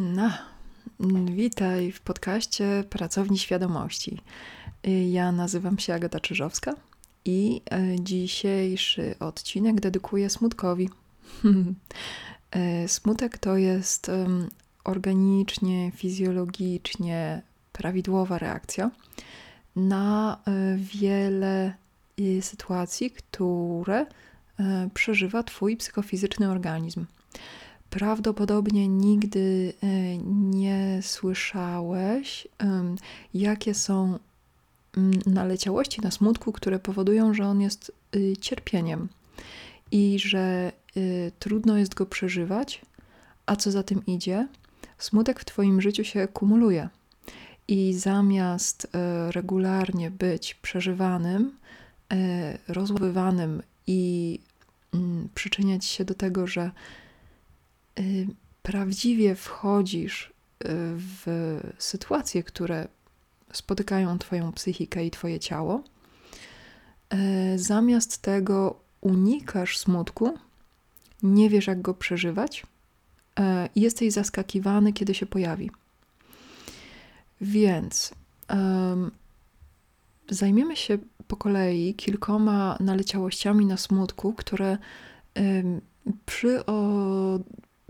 No, witaj w podcaście Pracowni Świadomości. Ja nazywam się Agata Czyżowska i e, dzisiejszy odcinek dedykuję smutkowi. E, smutek to jest organicznie, fizjologicznie prawidłowa reakcja na e, wiele sytuacji, które przeżywa Twój psychofizyczny organizm. Prawdopodobnie nigdy e, nie słyszałeś, jakie są mm, naleciałości na smutku, które powodują, że on jest y, cierpieniem i że y, trudno jest go przeżywać, a co za tym idzie, smutek w Twoim życiu się kumuluje. I zamiast e, regularnie być przeżywanym, e, rozładowywanym i mm, przyczyniać się do tego, że prawdziwie wchodzisz y, w sytuacje, które spotykają Twoją psychikę i Twoje ciało, y, zamiast tego unikasz smutku, nie wiesz, jak go przeżywać i jesteś zaskakiwany, kiedy się pojawi. Więc um, zajmiemy się po kolei kilkoma naleciałościami na smutku, które um, przy o,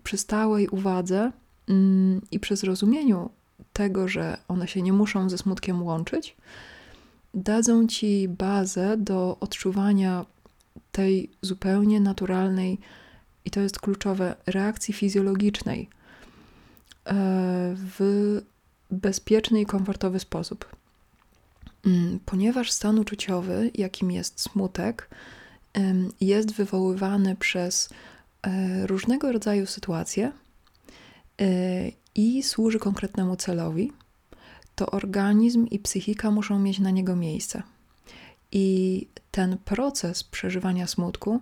przy stałej uwadze mm, i przy zrozumieniu tego, że one się nie muszą ze smutkiem łączyć, dadzą ci bazę do odczuwania tej zupełnie naturalnej, i to jest kluczowe, reakcji fizjologicznej e, w bezpieczny i komfortowy sposób. Mm, ponieważ stan uczuciowy, jakim jest smutek, jest wywoływany przez różnego rodzaju sytuacje e, i służy konkretnemu celowi, to organizm i psychika muszą mieć na niego miejsce. I ten proces przeżywania smutku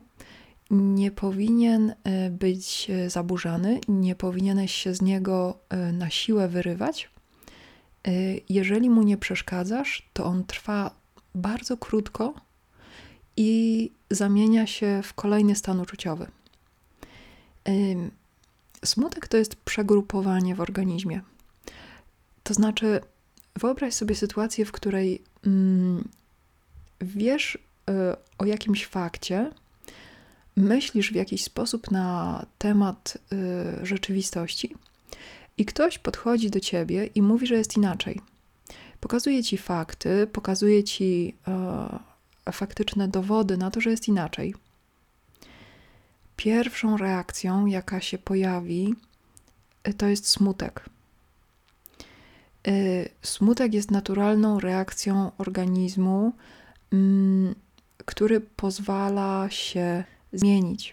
nie powinien e, być zaburzany, nie powinieneś się z niego na siłę wyrywać. Jeżeli mu nie przeszkadzasz, to on trwa bardzo krótko i zamienia się w kolejny stan uczuciowy. Smutek to jest przegrupowanie w organizmie. To znaczy, wyobraź sobie sytuację, w której mm, wiesz e, o jakimś fakcie, myślisz w jakiś sposób na temat y, rzeczywistości i ktoś podchodzi do ciebie i mówi, że jest inaczej. Pokazuje ci fakty, pokazuje ci y, faktyczne dowody na to, że jest inaczej pierwszą reakcją, jaka się pojawi, y, to jest smutek. Y, smutek jest naturalną reakcją organizmu, mm, który pozwala się zmienić.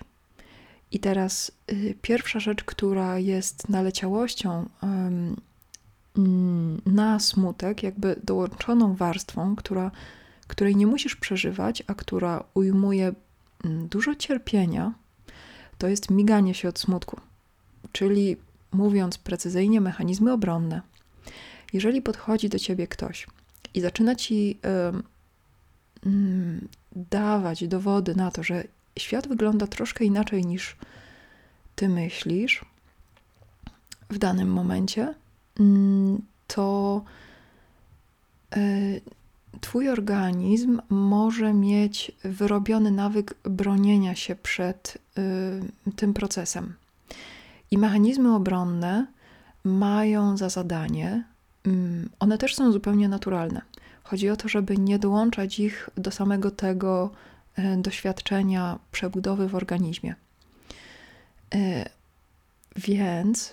I teraz y, pierwsza rzecz, która jest naleciałością mm, na smutek, jakby dołączoną warstwą, która, której nie musisz przeżywać, a która ujmuje mm, dużo cierpienia, to jest miganie się od smutku, czyli mówiąc precyzyjnie, mechanizmy obronne. Jeżeli podchodzi do ciebie ktoś i zaczyna ci y, dawać dowody na to, że świat wygląda troszkę inaczej niż ty myślisz w danym momencie, y, to y, Twój organizm może mieć wyrobiony nawyk bronienia się przed y, tym procesem. I mechanizmy obronne mają za zadanie, y, one też są zupełnie naturalne. Chodzi o to, żeby nie dołączać ich do samego tego y, doświadczenia przebudowy w organizmie. Y, więc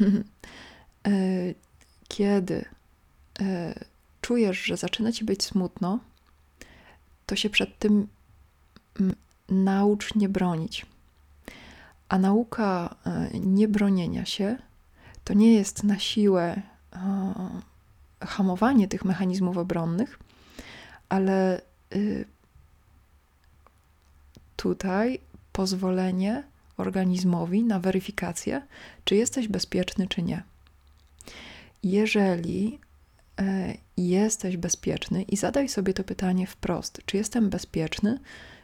y, kiedy y, czujesz, że zaczyna ci być smutno, to się przed tym mm, naucz nie bronić. A nauka e, niebronienia się to nie jest na siłę e, hamowanie tych mechanizmów obronnych, ale y, tutaj pozwolenie organizmowi na weryfikację, czy jesteś bezpieczny, czy nie. Jeżeli jesteś bezpieczny i zadaj sobie to pytanie wprost: czy jestem bezpieczny,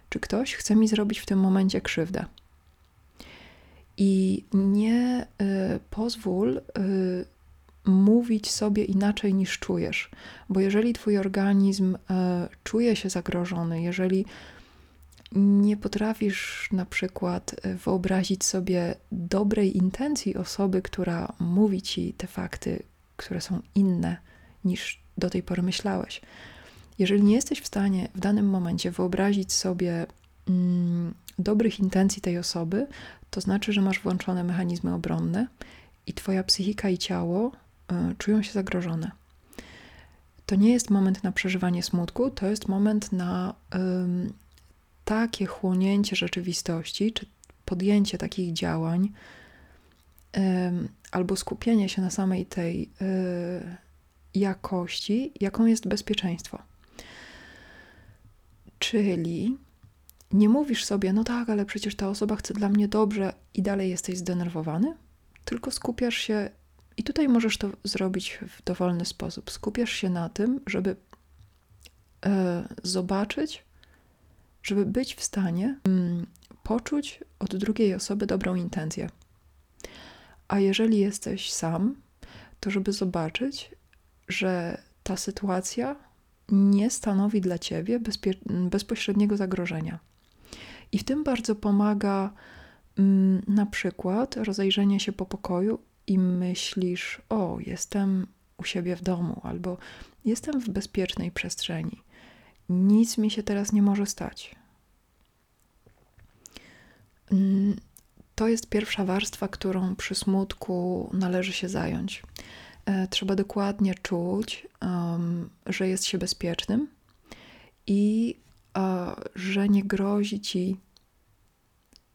czy ktoś chce mi zrobić w tym momencie krzywdę? I nie e, po pozwól y, mówić sobie inaczej niż czujesz, bo jeżeli twój organizm y, czuje się zagrożony, jeżeli nie potrafisz na przykład wyobrazić sobie dobrej intencji osoby, która mówi ci te fakty, które są inne niż do tej pory myślałeś. Jeżeli nie jesteś w stanie w danym momencie wyobrazić sobie mm, dobrych intencji tej osoby, to znaczy, że masz włączone mechanizmy obronne i twoja psychika i ciało y, czują się zagrożone. To nie jest moment na przeżywanie smutku, to jest moment na y, takie chłonięcie rzeczywistości, czy podjęcie takich działań, y, albo skupienie się na samej tej jakości, jaką jest bezpieczeństwo. Czyli nie mówisz sobie, no tak, ale przecież ta osoba chce dla mnie dobrze i dalej jesteś zdenerwowany, tylko skupiasz się, i tutaj możesz to zrobić w dowolny sposób. Skupiasz się na tym, żeby e, zobaczyć, żeby być w stanie mm, poczuć od drugiej osoby dobrą intencję. A jeżeli jesteś sam, to żeby zobaczyć, że ta sytuacja nie stanowi dla ciebie bezpośredniego zagrożenia. I w tym bardzo pomaga mm, na przykład rozejrzenie się po pokoju i myślisz: O, jestem u siebie w domu, albo jestem w bezpiecznej przestrzeni. Nic mi się teraz nie może stać. Mm, to jest pierwsza warstwa, którą przy smutku należy się zająć. E, trzeba dokładnie czuć, um, że jest się bezpiecznym i że nie grozi ci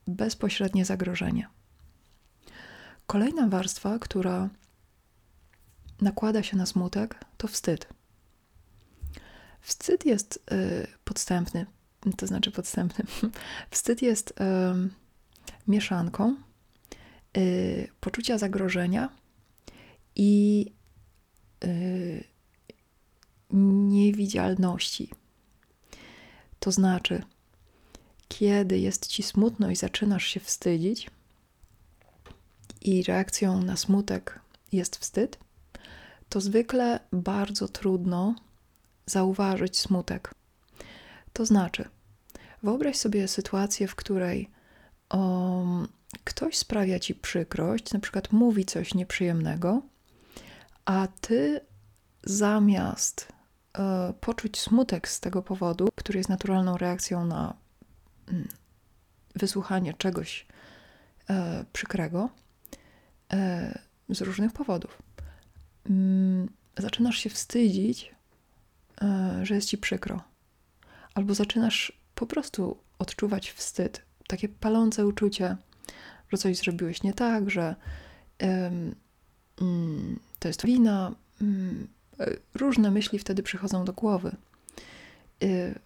bezpośrednie zagrożenie. Kolejna warstwa, która nakłada się na smutek, to wstyd. Wstyd jest y, podstępny, to znaczy podstępny. Wstyd jest y, mieszanką y, poczucia zagrożenia i y, niewidzialności. To znaczy, kiedy jest ci smutno i zaczynasz się wstydzić, i reakcją na smutek jest wstyd, to zwykle bardzo trudno zauważyć smutek. To znaczy, wyobraź sobie sytuację, w której um, ktoś sprawia ci przykrość, na przykład mówi coś nieprzyjemnego, a ty zamiast e, poczuć smutek z tego powodu, który jest naturalną reakcją na mm, wysłuchanie czegoś e, przykrego e, z różnych powodów, mm, zaczynasz się wstydzić, że jest ci przykro, albo zaczynasz po prostu odczuwać wstyd, takie palące uczucie, że coś zrobiłeś nie tak, że mm, to jest wina. Mm, e, różne myśli wtedy przychodzą do głowy. E,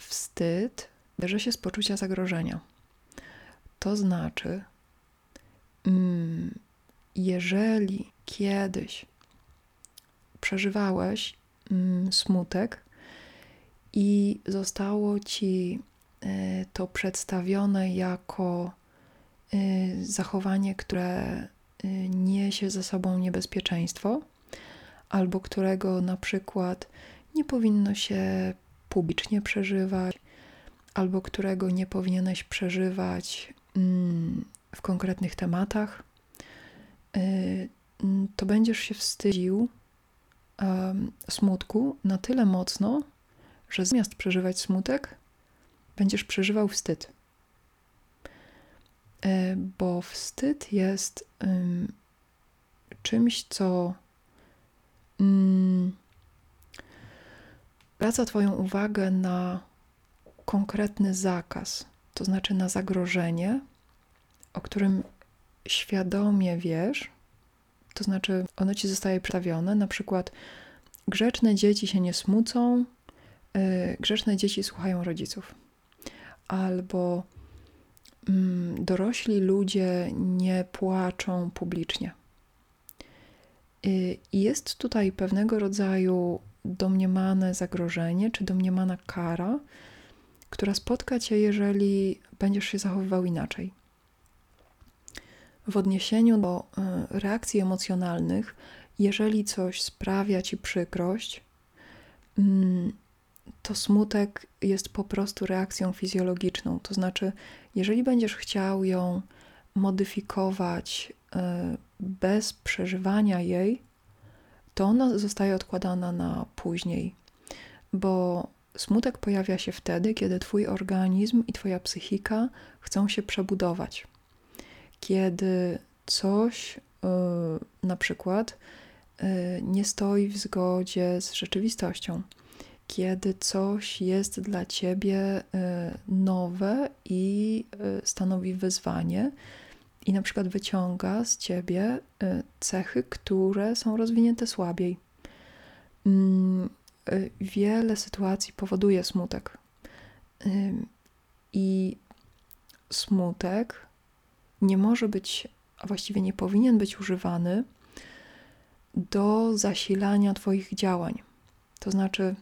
wstyd bierze się z poczucia zagrożenia. To znaczy, mm, jeżeli kiedyś przeżywałeś mm, smutek i zostało ci e, to przedstawione jako zachowanie, które niesie ze sobą niebezpieczeństwo, albo którego na przykład nie powinno się publicznie przeżywać, albo którego nie powinieneś przeżywać mm, w konkretnych tematach, y, to będziesz się wstydził smutku na tyle mocno, że zamiast przeżywać smutek, będziesz przeżywał wstyd. E, bo wstyd jest czymś, co um, zwraca Twoją uwagę na konkretny zakaz, to znaczy na zagrożenie, o którym świadomie wiesz, to znaczy ono ci zostaje przedstawione, na przykład grzeczne dzieci się nie smucą, yy, grzeczne dzieci słuchają rodziców, albo Mm, dorośli ludzie nie płaczą publicznie. Y, jest tutaj pewnego rodzaju domniemane zagrożenie, czy domniemana kara, która spotka cię, jeżeli będziesz się zachowywał inaczej. w odniesieniu do y, reakcji emocjonalnych, jeżeli coś sprawia ci przykrość, mm, to smutek jest po prostu reakcją fizjologiczną. To znaczy, jeżeli będziesz chciał ją modyfikować y, bez przeżywania jej, to ona zostaje odkładana na później, bo smutek pojawia się wtedy, kiedy Twój organizm i Twoja psychika chcą się przebudować. Kiedy coś, y, na przykład, y, nie stoi w zgodzie z rzeczywistością, kiedy coś jest dla Ciebie y, nowe i stanowi wyzwanie, i na przykład wyciąga z ciebie y, cechy, które są rozwinięte słabiej. Mm, y, wiele sytuacji powoduje smutek. I smutek nie może być, a właściwie nie powinien być używany do zasilania Twoich działań. To znaczy,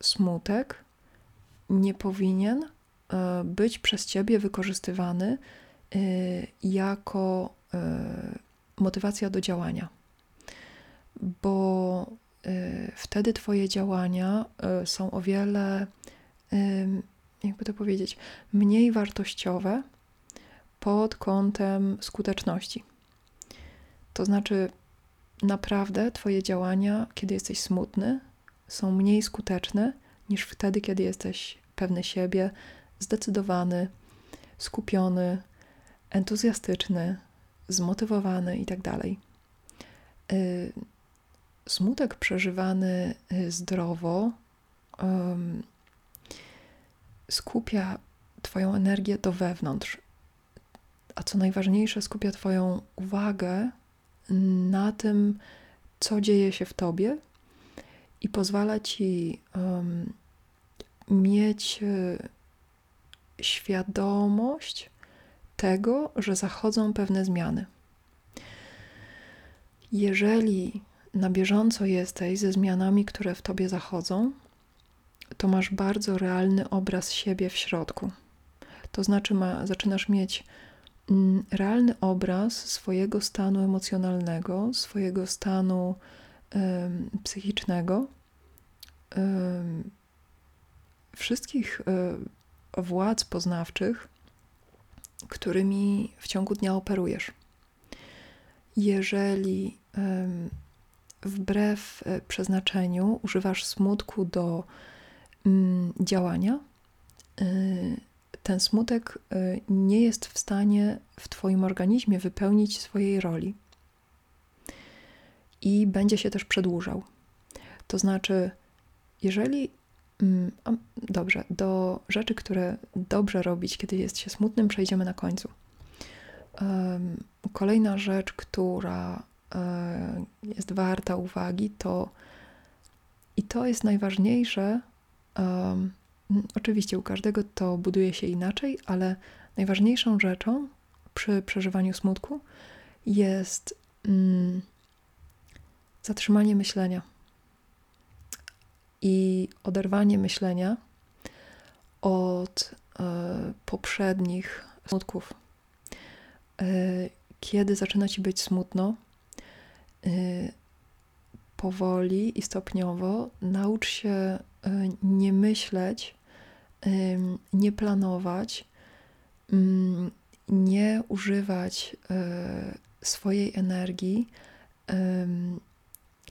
smutek nie powinien y, być przez Ciebie wykorzystywany Y, jako y, motywacja do działania, bo wtedy Twoje działania są o wiele, jakby to powiedzieć, mniej wartościowe pod kątem skuteczności. To znaczy, naprawdę Twoje działania, kiedy jesteś smutny, są mniej skuteczne niż wtedy, kiedy jesteś pewny siebie, zdecydowany, skupiony, entuzjastyczny, zmotywowany itd. Tak smutek przeżywany y, zdrowo skupia Twoją energię do wewnątrz, a co najważniejsze, skupia Twoją uwagę na tym, co dzieje się w Tobie i pozwala Ci um, mieć y, świadomość tego, że zachodzą pewne zmiany. Jeżeli na bieżąco jesteś ze zmianami, które w tobie zachodzą, to masz bardzo realny obraz siebie w środku. To znaczy, ma, zaczynasz mieć mm, realny obraz swojego stanu emocjonalnego, swojego stanu psychicznego, wszystkich y, władz poznawczych, którymi w ciągu dnia operujesz. Jeżeli wbrew e, przeznaczeniu używasz smutku do mm, działania, e, ten smutek e, nie jest w stanie w Twoim organizmie wypełnić swojej roli i będzie się też przedłużał. To znaczy, jeżeli Mm, dobrze, do rzeczy, które dobrze robić, kiedy jest się smutnym, przejdziemy na końcu. Kolejna rzecz, która e, jest warta uwagi, to i to jest najważniejsze. Oczywiście u każdego to buduje się inaczej, ale najważniejszą rzeczą przy przeżywaniu smutku jest mm, zatrzymanie myślenia i oderwanie myślenia od e, poprzednich smutków. E, kiedy zaczyna ci być smutno, e, powoli i stopniowo naucz się nie myśleć, nie planować, mm, nie używać swojej energii,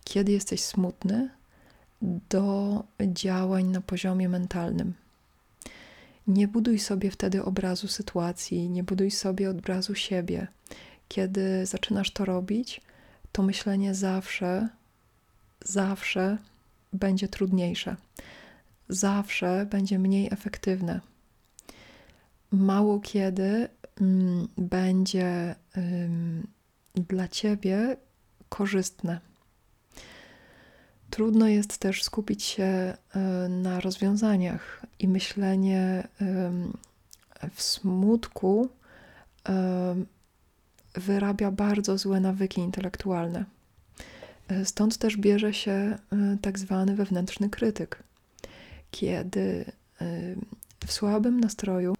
kiedy jesteś smutny, do działań na poziomie mentalnym. Nie buduj sobie wtedy obrazu sytuacji, nie buduj sobie obrazu siebie. Kiedy zaczynasz to robić, to myślenie zawsze, zawsze będzie trudniejsze. Zawsze będzie mniej efektywne. Mało kiedy mm, będzie ym, dla ciebie korzystne. Trudno jest też skupić się e, na rozwiązaniach i myślenie w smutku wyrabia bardzo złe nawyki intelektualne. E, stąd też bierze się e, tak zwany wewnętrzny krytyk. Kiedy w słabym nastroju,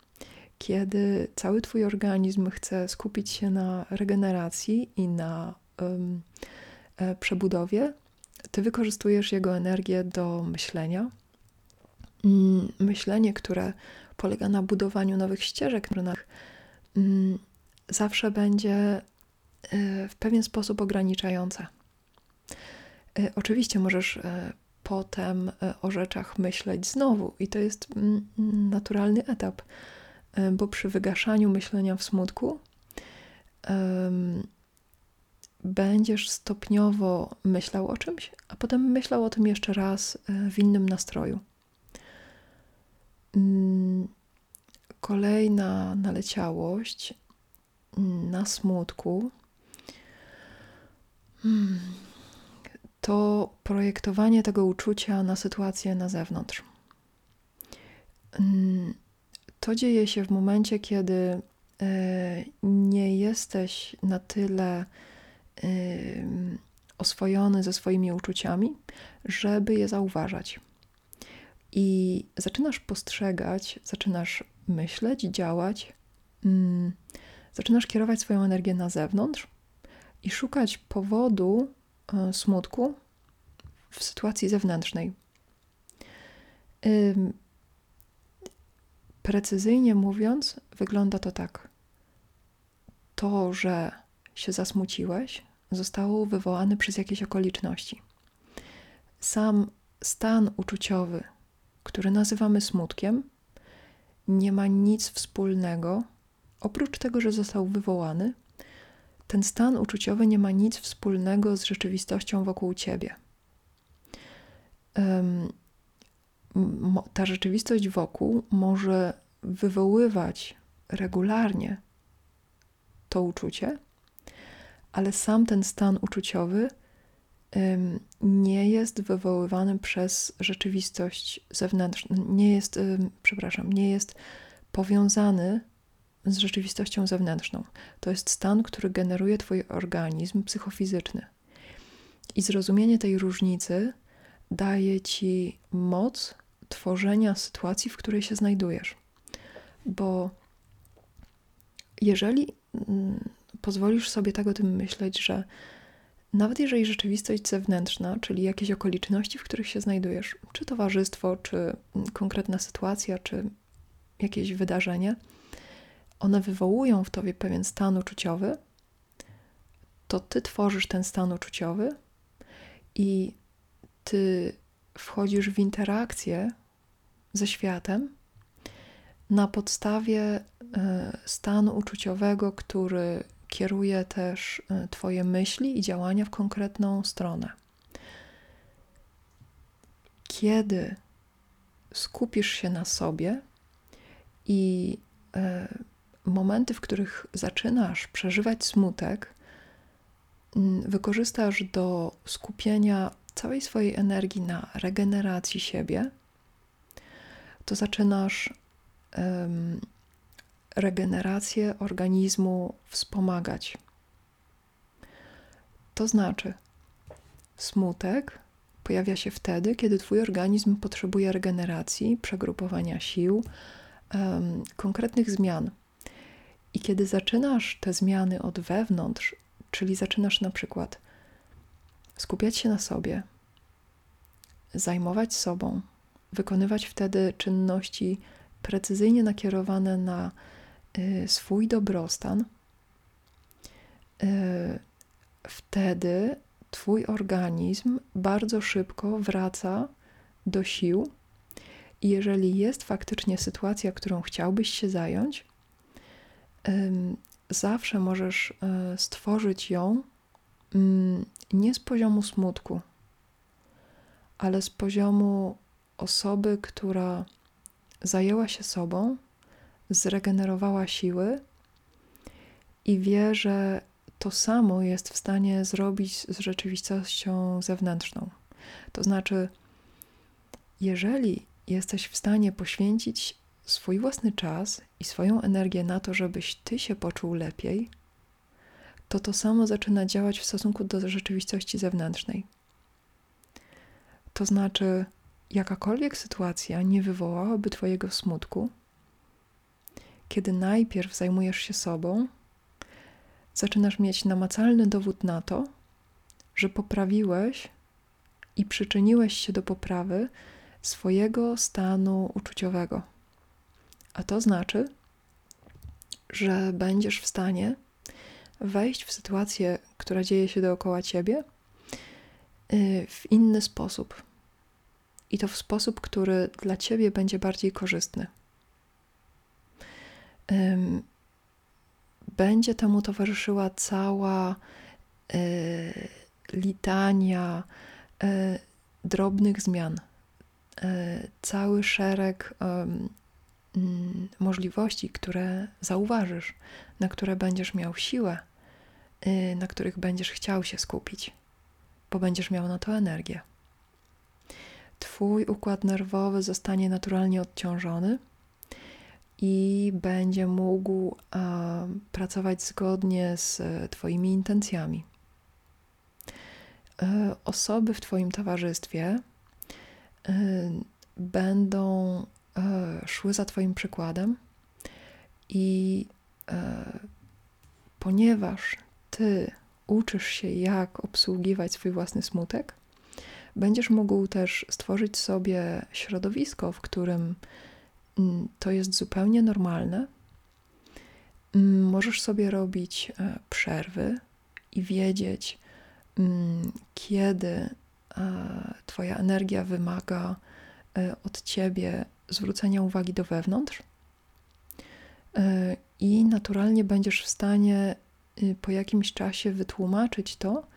kiedy cały Twój organizm chce skupić się na regeneracji i na um, przebudowie, Ty wykorzystujesz jego energię do myślenia. Mm, myślenie, które polega na budowaniu nowych ścieżek, mm, zawsze będzie e, w pewien sposób ograniczające. E, oczywiście możesz potem o rzeczach myśleć znowu, i to jest mm, naturalny etap E, bo przy wygaszaniu myślenia w smutku będziesz stopniowo myślał o czymś, a potem myślał o tym jeszcze raz e, w innym nastroju. Mm, kolejna naleciałość mm, na smutku hmm, to projektowanie tego uczucia na sytuację na zewnątrz to dzieje się w momencie, kiedy e, nie jesteś na tyle oswojony ze swoimi uczuciami, żeby je zauważać. I zaczynasz postrzegać, zaczynasz myśleć, działać, mm, zaczynasz kierować swoją energię na zewnątrz i szukać powodu e, smutku w sytuacji zewnętrznej. Precyzyjnie mówiąc, wygląda to tak. To, że się zasmuciłeś, zostało wywołane przez jakieś okoliczności. Sam stan uczuciowy, który nazywamy smutkiem, nie ma nic wspólnego, oprócz tego, że został wywołany, ten stan uczuciowy nie ma nic wspólnego z rzeczywistością wokół ciebie. Ta rzeczywistość wokół może wywoływać regularnie to uczucie, ale sam ten stan uczuciowy nie jest wywoływany przez rzeczywistość zewnętrzną, nie jest, przepraszam, nie jest powiązany z rzeczywistością zewnętrzną. To jest stan, który generuje Twój organizm psychofizyczny. I zrozumienie tej różnicy daje Ci moc tworzenia sytuacji, w której się znajdujesz. Bo jeżeli mm, pozwolisz sobie tak o tym myśleć, że nawet jeżeli rzeczywistość zewnętrzna, czyli jakieś okoliczności, w których się znajdujesz, czy towarzystwo, czy konkretna sytuacja, czy jakieś wydarzenie, one wywołują w tobie pewien stan uczuciowy, to ty tworzysz ten stan uczuciowy i ty wchodzisz w interakcję ze światem na podstawie e, stanu uczuciowego, który kieruje też e, Twoje myśli i działania w konkretną stronę. Kiedy skupisz się na sobie i e, momenty, w których zaczynasz przeżywać smutek, wykorzystasz do skupienia całej swojej energii na regeneracji siebie, to zaczynasz regenerację organizmu wspomagać. To znaczy, smutek pojawia się wtedy, kiedy Twój organizm potrzebuje regeneracji, przegrupowania sił, um, konkretnych zmian. I kiedy zaczynasz te zmiany od wewnątrz, czyli zaczynasz na przykład skupiać się na sobie, zajmować sobą, wykonywać wtedy czynności precyzyjnie nakierowane na swój dobrostan, y, wtedy Twój organizm bardzo szybko wraca do sił. I jeżeli jest faktycznie sytuacja, którą chciałbyś się zająć, zawsze możesz y, stworzyć ją mm, nie z poziomu smutku, ale z poziomu osoby, która zajęła się sobą, zregenerowała siły i wie, że to samo jest w stanie zrobić z rzeczywistością zewnętrzną. To znaczy, jeżeli jesteś w stanie poświęcić swój własny czas i swoją energię na to, żebyś ty się poczuł lepiej, to to samo zaczyna działać w stosunku do rzeczywistości zewnętrznej. To znaczy, jakakolwiek sytuacja nie wywołałaby Twojego smutku, kiedy najpierw zajmujesz się sobą, zaczynasz mieć namacalny dowód na to, że poprawiłeś i przyczyniłeś się do poprawy swojego stanu uczuciowego. A to znaczy, że będziesz w stanie wejść w sytuację, która dzieje się dookoła ciebie, y, w inny sposób. I to w sposób, który dla ciebie będzie bardziej korzystny. Będzie temu towarzyszyła cała y, litania y, drobnych zmian, cały szereg Mm, możliwości, które zauważysz, na które będziesz miał siłę, y, na których będziesz chciał się skupić, bo będziesz miał na to energię. Twój układ nerwowy zostanie naturalnie odciążony i będzie mógł pracować zgodnie z Twoimi intencjami. E, osoby w Twoim towarzystwie y, będą E, szły za Twoim przykładem i e, ponieważ Ty uczysz się, jak obsługiwać swój własny smutek, będziesz mógł też stworzyć sobie środowisko, w którym to jest zupełnie normalne. Mm, możesz sobie robić e, przerwy i wiedzieć, mm, kiedy Twoja energia wymaga od ciebie zwrócenia uwagi do wewnątrz e, i naturalnie będziesz w stanie y, po jakimś czasie wytłumaczyć to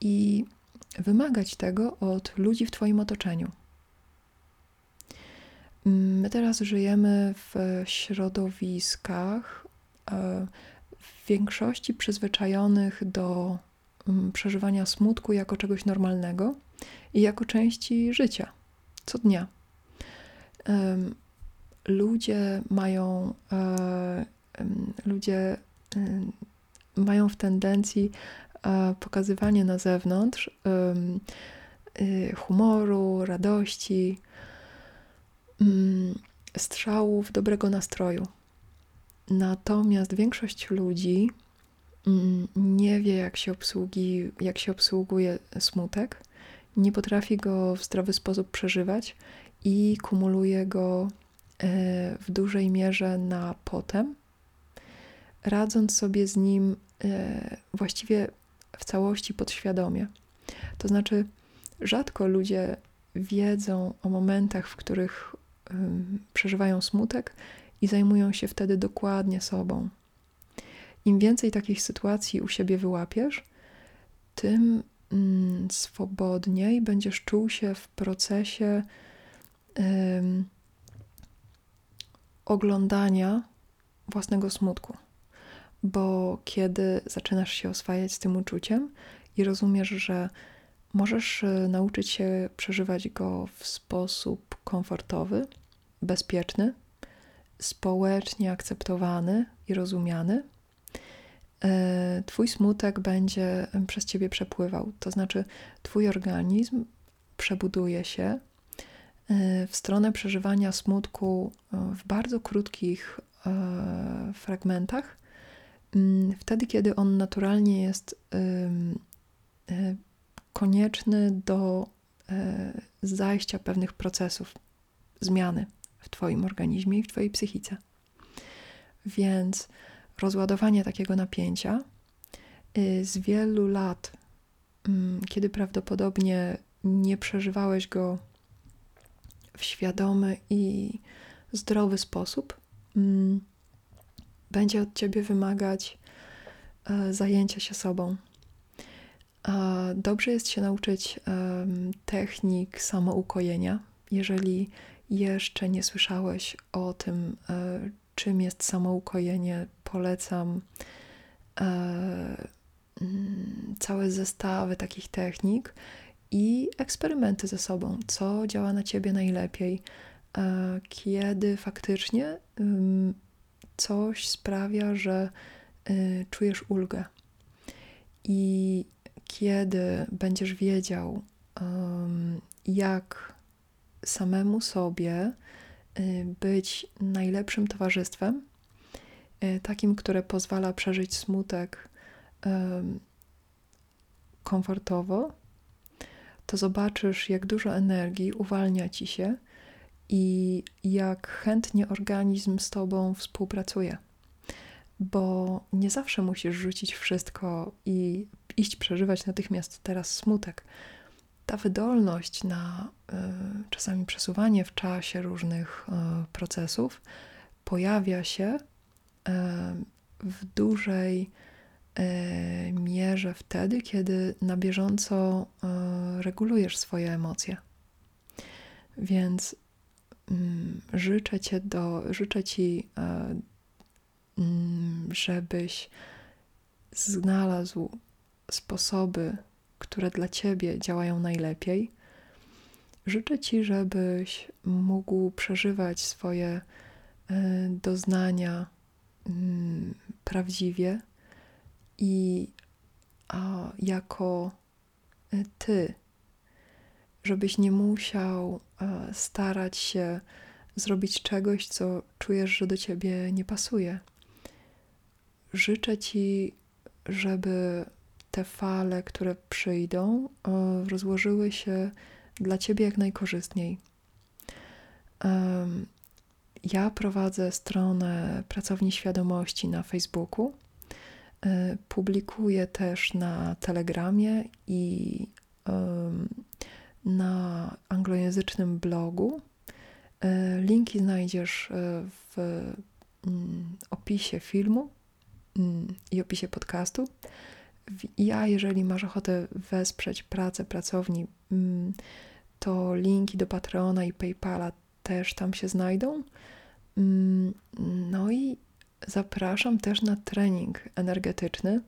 i wymagać tego od ludzi w Twoim otoczeniu. My teraz żyjemy w środowiskach e, w większości przyzwyczajonych do mm, przeżywania smutku jako czegoś normalnego i jako części życia co dnia. Ludzie mają e, ludzie mają w tendencji e, pokazywanie na zewnątrz y, humoru, radości, mm, strzałów dobrego nastroju. Natomiast większość ludzi mm, nie wie, jak się, obsługi, jak się obsługuje smutek, nie potrafi go w zdrowy sposób przeżywać i kumuluje go e, w dużej mierze na potem, radząc sobie z nim e, właściwie w całości podświadomie. To znaczy, rzadko ludzie wiedzą o momentach, w których przeżywają smutek i zajmują się wtedy dokładnie sobą. Im więcej takich sytuacji u siebie wyłapiesz, tym mm, swobodniej będziesz czuł się w procesie oglądania własnego smutku. Bo kiedy zaczynasz się oswajać z tym uczuciem i rozumiesz, że możesz e, nauczyć się przeżywać go w sposób komfortowy, bezpieczny, społecznie akceptowany i rozumiany, e, Twój smutek będzie przez ciebie przepływał. To znaczy, Twój organizm przebuduje się E, w stronę przeżywania smutku e, w bardzo krótkich fragmentach, mm, wtedy, kiedy on naturalnie jest konieczny do zajścia pewnych procesów zmiany w Twoim organizmie i w Twojej psychice. Więc rozładowanie takiego napięcia z wielu lat, mm, kiedy prawdopodobnie nie przeżywałeś go w świadomy i zdrowy sposób, mm, będzie od ciebie wymagać e, zajęcia się sobą. Dobrze jest się nauczyć technik samoukojenia. Jeżeli jeszcze nie słyszałeś o tym, e, czym jest samoukojenie, polecam e, mm, całe zestawy takich technik i eksperymenty ze sobą, co działa na ciebie najlepiej, e, kiedy faktycznie coś sprawia, że y, czujesz ulgę. I kiedy będziesz wiedział, jak samemu sobie y, być najlepszym towarzystwem, e, takim, które pozwala przeżyć smutek komfortowo, to zobaczysz, jak dużo energii uwalnia ci się i jak chętnie organizm z tobą współpracuje. Bo nie zawsze musisz rzucić wszystko i iść przeżywać natychmiast teraz smutek. Ta wydolność na y, czasami przesuwanie w czasie różnych y, procesów pojawia się y, w dużej mierze wtedy, kiedy na bieżąco regulujesz swoje emocje. Więc mm, życzę, cię do, życzę Ci, mm, żebyś znalazł sposoby, które dla Ciebie działają najlepiej. Życzę Ci, żebyś mógł przeżywać swoje e, doznania mm, prawdziwie i jako e, Ty, żebyś nie musiał e, starać się zrobić czegoś, co czujesz, że do Ciebie nie pasuje. Życzę Ci, żeby te fale, które przyjdą, rozłożyły się dla ciebie jak najkorzystniej. Ja prowadzę stronę Pracowni Świadomości na Facebooku. E, publikuję też na Telegramie i na anglojęzycznym blogu. E, linki znajdziesz e, w mm, opisie filmu mm, i opisie podcastu. Ja, jeżeli masz ochotę wesprzeć pracę pracowni, mm, to linki do Patreona i PayPala też tam się znajdą. Mm, no i zapraszam też na trening energetyczny,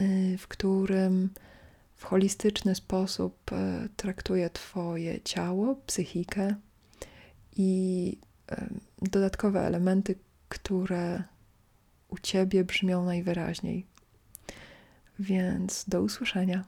y, w którym w holistyczny sposób y, traktuję Twoje ciało, psychikę i y, dodatkowe elementy, które u Ciebie brzmią najwyraźniej. Więc do usłyszenia.